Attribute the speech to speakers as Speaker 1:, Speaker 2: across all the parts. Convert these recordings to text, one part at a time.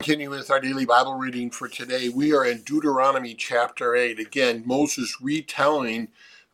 Speaker 1: Continue with our daily Bible reading for today. We are in Deuteronomy chapter 8. Again, Moses retelling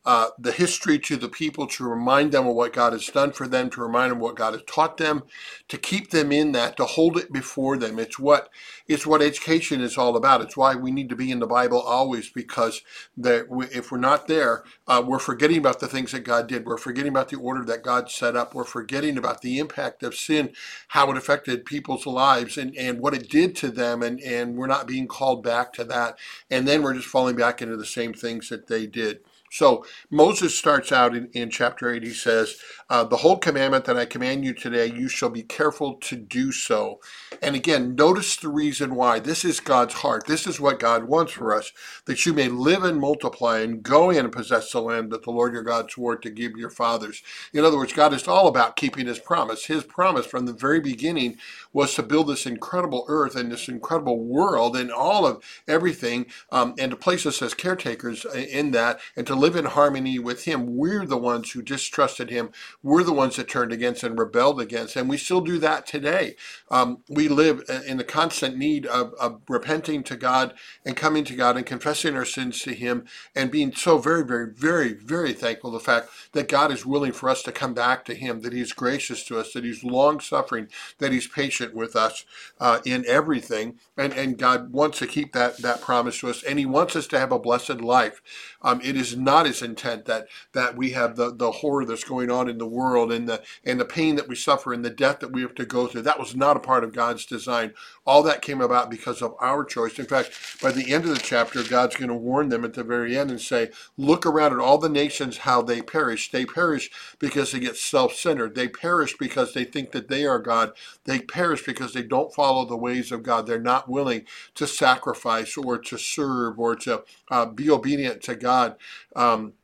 Speaker 1: uh, the history to the people to remind them of what God has done for them, to remind them what God has taught them, to keep them in that, to hold it before them. It's what it's what education is all about. It's why we need to be in the Bible always, because that if we're not there, uh, we're forgetting about the things that God did. We're forgetting about the order that God set up. We're forgetting about the impact of sin, how it affected people's lives, and, and what it did to them, and, and we're not being called back to that. And then we're just falling back into the same things that they did. So Moses starts out in, in chapter 8, he says, uh, The whole commandment that I command you today, you shall be careful to do so. And again, notice the reason why. This is God's heart. This is what God wants for us, that you may live and multiply and go in and possess the land that the Lord your God swore to give your fathers. In other words, God is all about keeping his promise. His promise from the very beginning was to build this incredible earth and this incredible world and all of everything, um, and to place us as caretakers in that and to live in harmony with Him. We're the ones who distrusted Him. We're the ones that turned against and rebelled against, and we still do that today. Um, we live in the constant need of, of repenting to God and coming to God and confessing our sins to Him and being so very, very, very, very thankful the fact that God is willing for us to come back to Him, that He's gracious to us, that He's long suffering, that He's patient with us uh, in everything, and and God wants to keep that that promise to us, and He wants us to have a blessed life. Um, it is not not his intent that that we have the, the horror that's going on in the world and the and the pain that we suffer and the death that we have to go through. That was not a part of God's design. All that came about because of our choice. In fact, by the end of the chapter, God's going to warn them at the very end and say, look around at all the nations, how they perish. They perish because they get self-centered. They perish because they think that they are God. They perish because they don't follow the ways of God. They're not willing to sacrifice or to serve or to uh, be obedient to God. Um,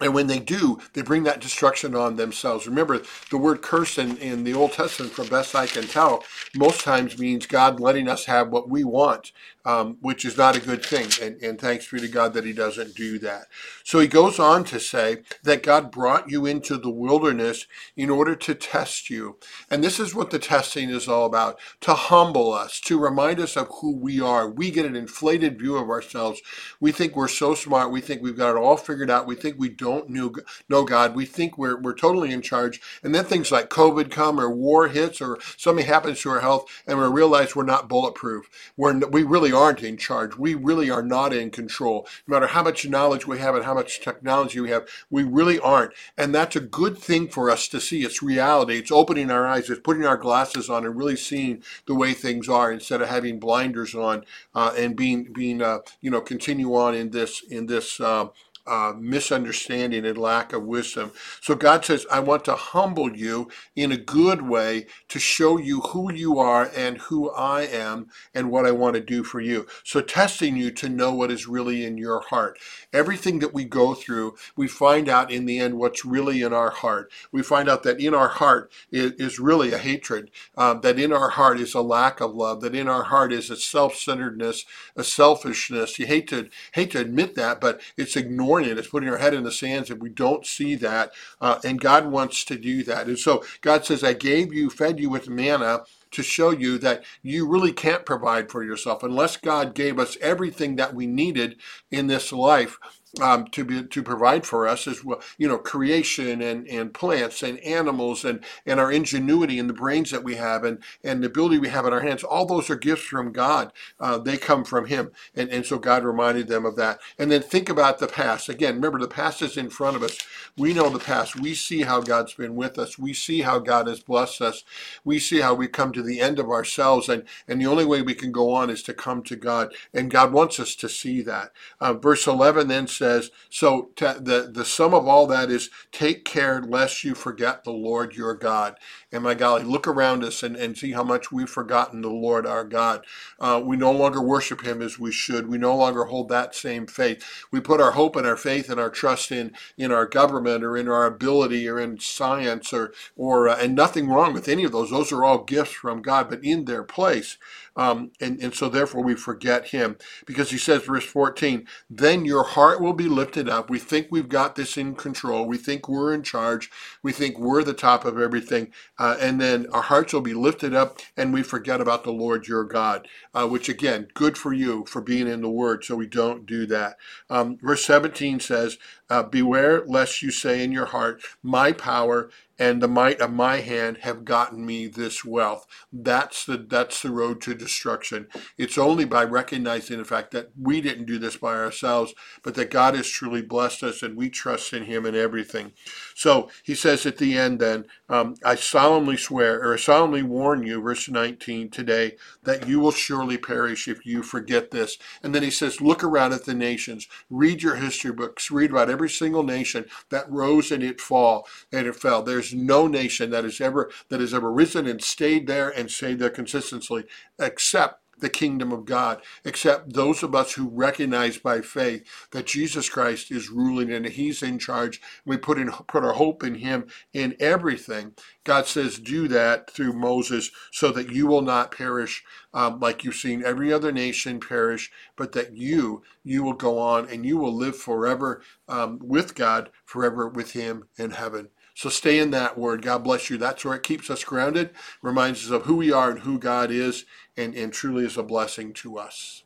Speaker 1: and when they do, they bring that destruction on themselves. Remember, the word curse in, in the Old Testament, from best I can tell, most times means God letting us have what we want, um, which is not a good thing. And, and thanks be to God that He doesn't do that. So he goes on to say that God brought you into the wilderness in order to test you. And this is what the testing is all about to humble us, to remind us of who we are. We get an inflated view of ourselves. We think we're so smart. We think we've got it all figured out. We think we don't know, know God. We think we're, we're totally in charge. And then things like COVID come or war hits or something happens to our health and we realize we're not bulletproof. We're, we really aren't in charge. We really are not in control. No matter how much knowledge we have and how much technology we have, we really aren't. And that's a good thing for us to see. It's reality. It's opening our eyes. It's putting our glasses on and really seeing the way things are instead of having blinders on uh, and being, being uh, you know, continue on in this, in this, uh, uh, misunderstanding and lack of wisdom. So God says, I want to humble you in a good way to show you who you are and who I am and what I want to do for you. So testing you to know what is really in your heart. Everything that we go through, we find out in the end what's really in our heart. We find out that in our heart is, is really a hatred, uh, that in our heart is a lack of love, that in our heart is a self-centeredness, a selfishness. You hate to hate to admit that, but it's ignoring It's putting our head in the sands and we don't see that. Uh, and God wants to do that. And so God says, I gave you, fed you with manna to show you that you really can't provide for yourself unless God gave us everything that we needed in this life um, to be to provide for us well, you know, creation and, and plants and animals and, and our ingenuity and the brains that we have and, and the ability we have in our hands. All those are gifts from God. Uh, they come from Him. And, and so God reminded them of that. And then think about the past. Again, remember the past is in front of us. We know the past. We see how God's been with us. We see how God has blessed us. We see how we come to the end of ourselves. And, and the only way we can go on is to come to God. And God wants us to see that. Uh, verse 11 then says, says, so the, the sum of all that is take care lest you forget the Lord your God. And my golly, look around us and, and see how much we've forgotten the Lord our God. Uh, we no longer worship him as we should. We no longer hold that same faith. We put our hope and our faith and our trust in, in our government or in our ability or in science or, or uh, and nothing wrong with any of those. Those are all gifts from God, but in their place. Um, and, and so therefore we forget him because he says, verse 14, then your heart will will be lifted up. We think we've got this in control. We think we're in charge. We think we're the top of everything. Uh, and then our hearts will be lifted up and we forget about the Lord your God, uh, which again, good for you for being in the Word. So we don't do that. Um, verse 17 says, uh, Beware lest you say in your heart, My power and the might of my hand have gotten me this wealth. That's the that's the road to destruction. It's only by recognizing the fact that we didn't do this by ourselves, but that God has truly blessed us and we trust in Him in everything. So he says at the end, then um, I solemnly swear or solemnly warn you, verse 19 today, that you will surely perish if you forget this. And then he says, look around at the nations, read your history books, read about every single nation that rose and it fall and it fell. There's no nation that has ever that has ever risen and stayed there and stayed there consistently, except the kingdom of God, except those of us who recognize by faith that Jesus Christ is ruling and He's in charge. We put in put our hope in Him in everything. God says, do that through Moses, so that you will not perish um, like you've seen every other nation perish, but that you you will go on and you will live forever um, with God, forever with Him in heaven. So stay in that word. God bless you. That's where it keeps us grounded, reminds us of who we are and who God is, and, and truly is a blessing to us.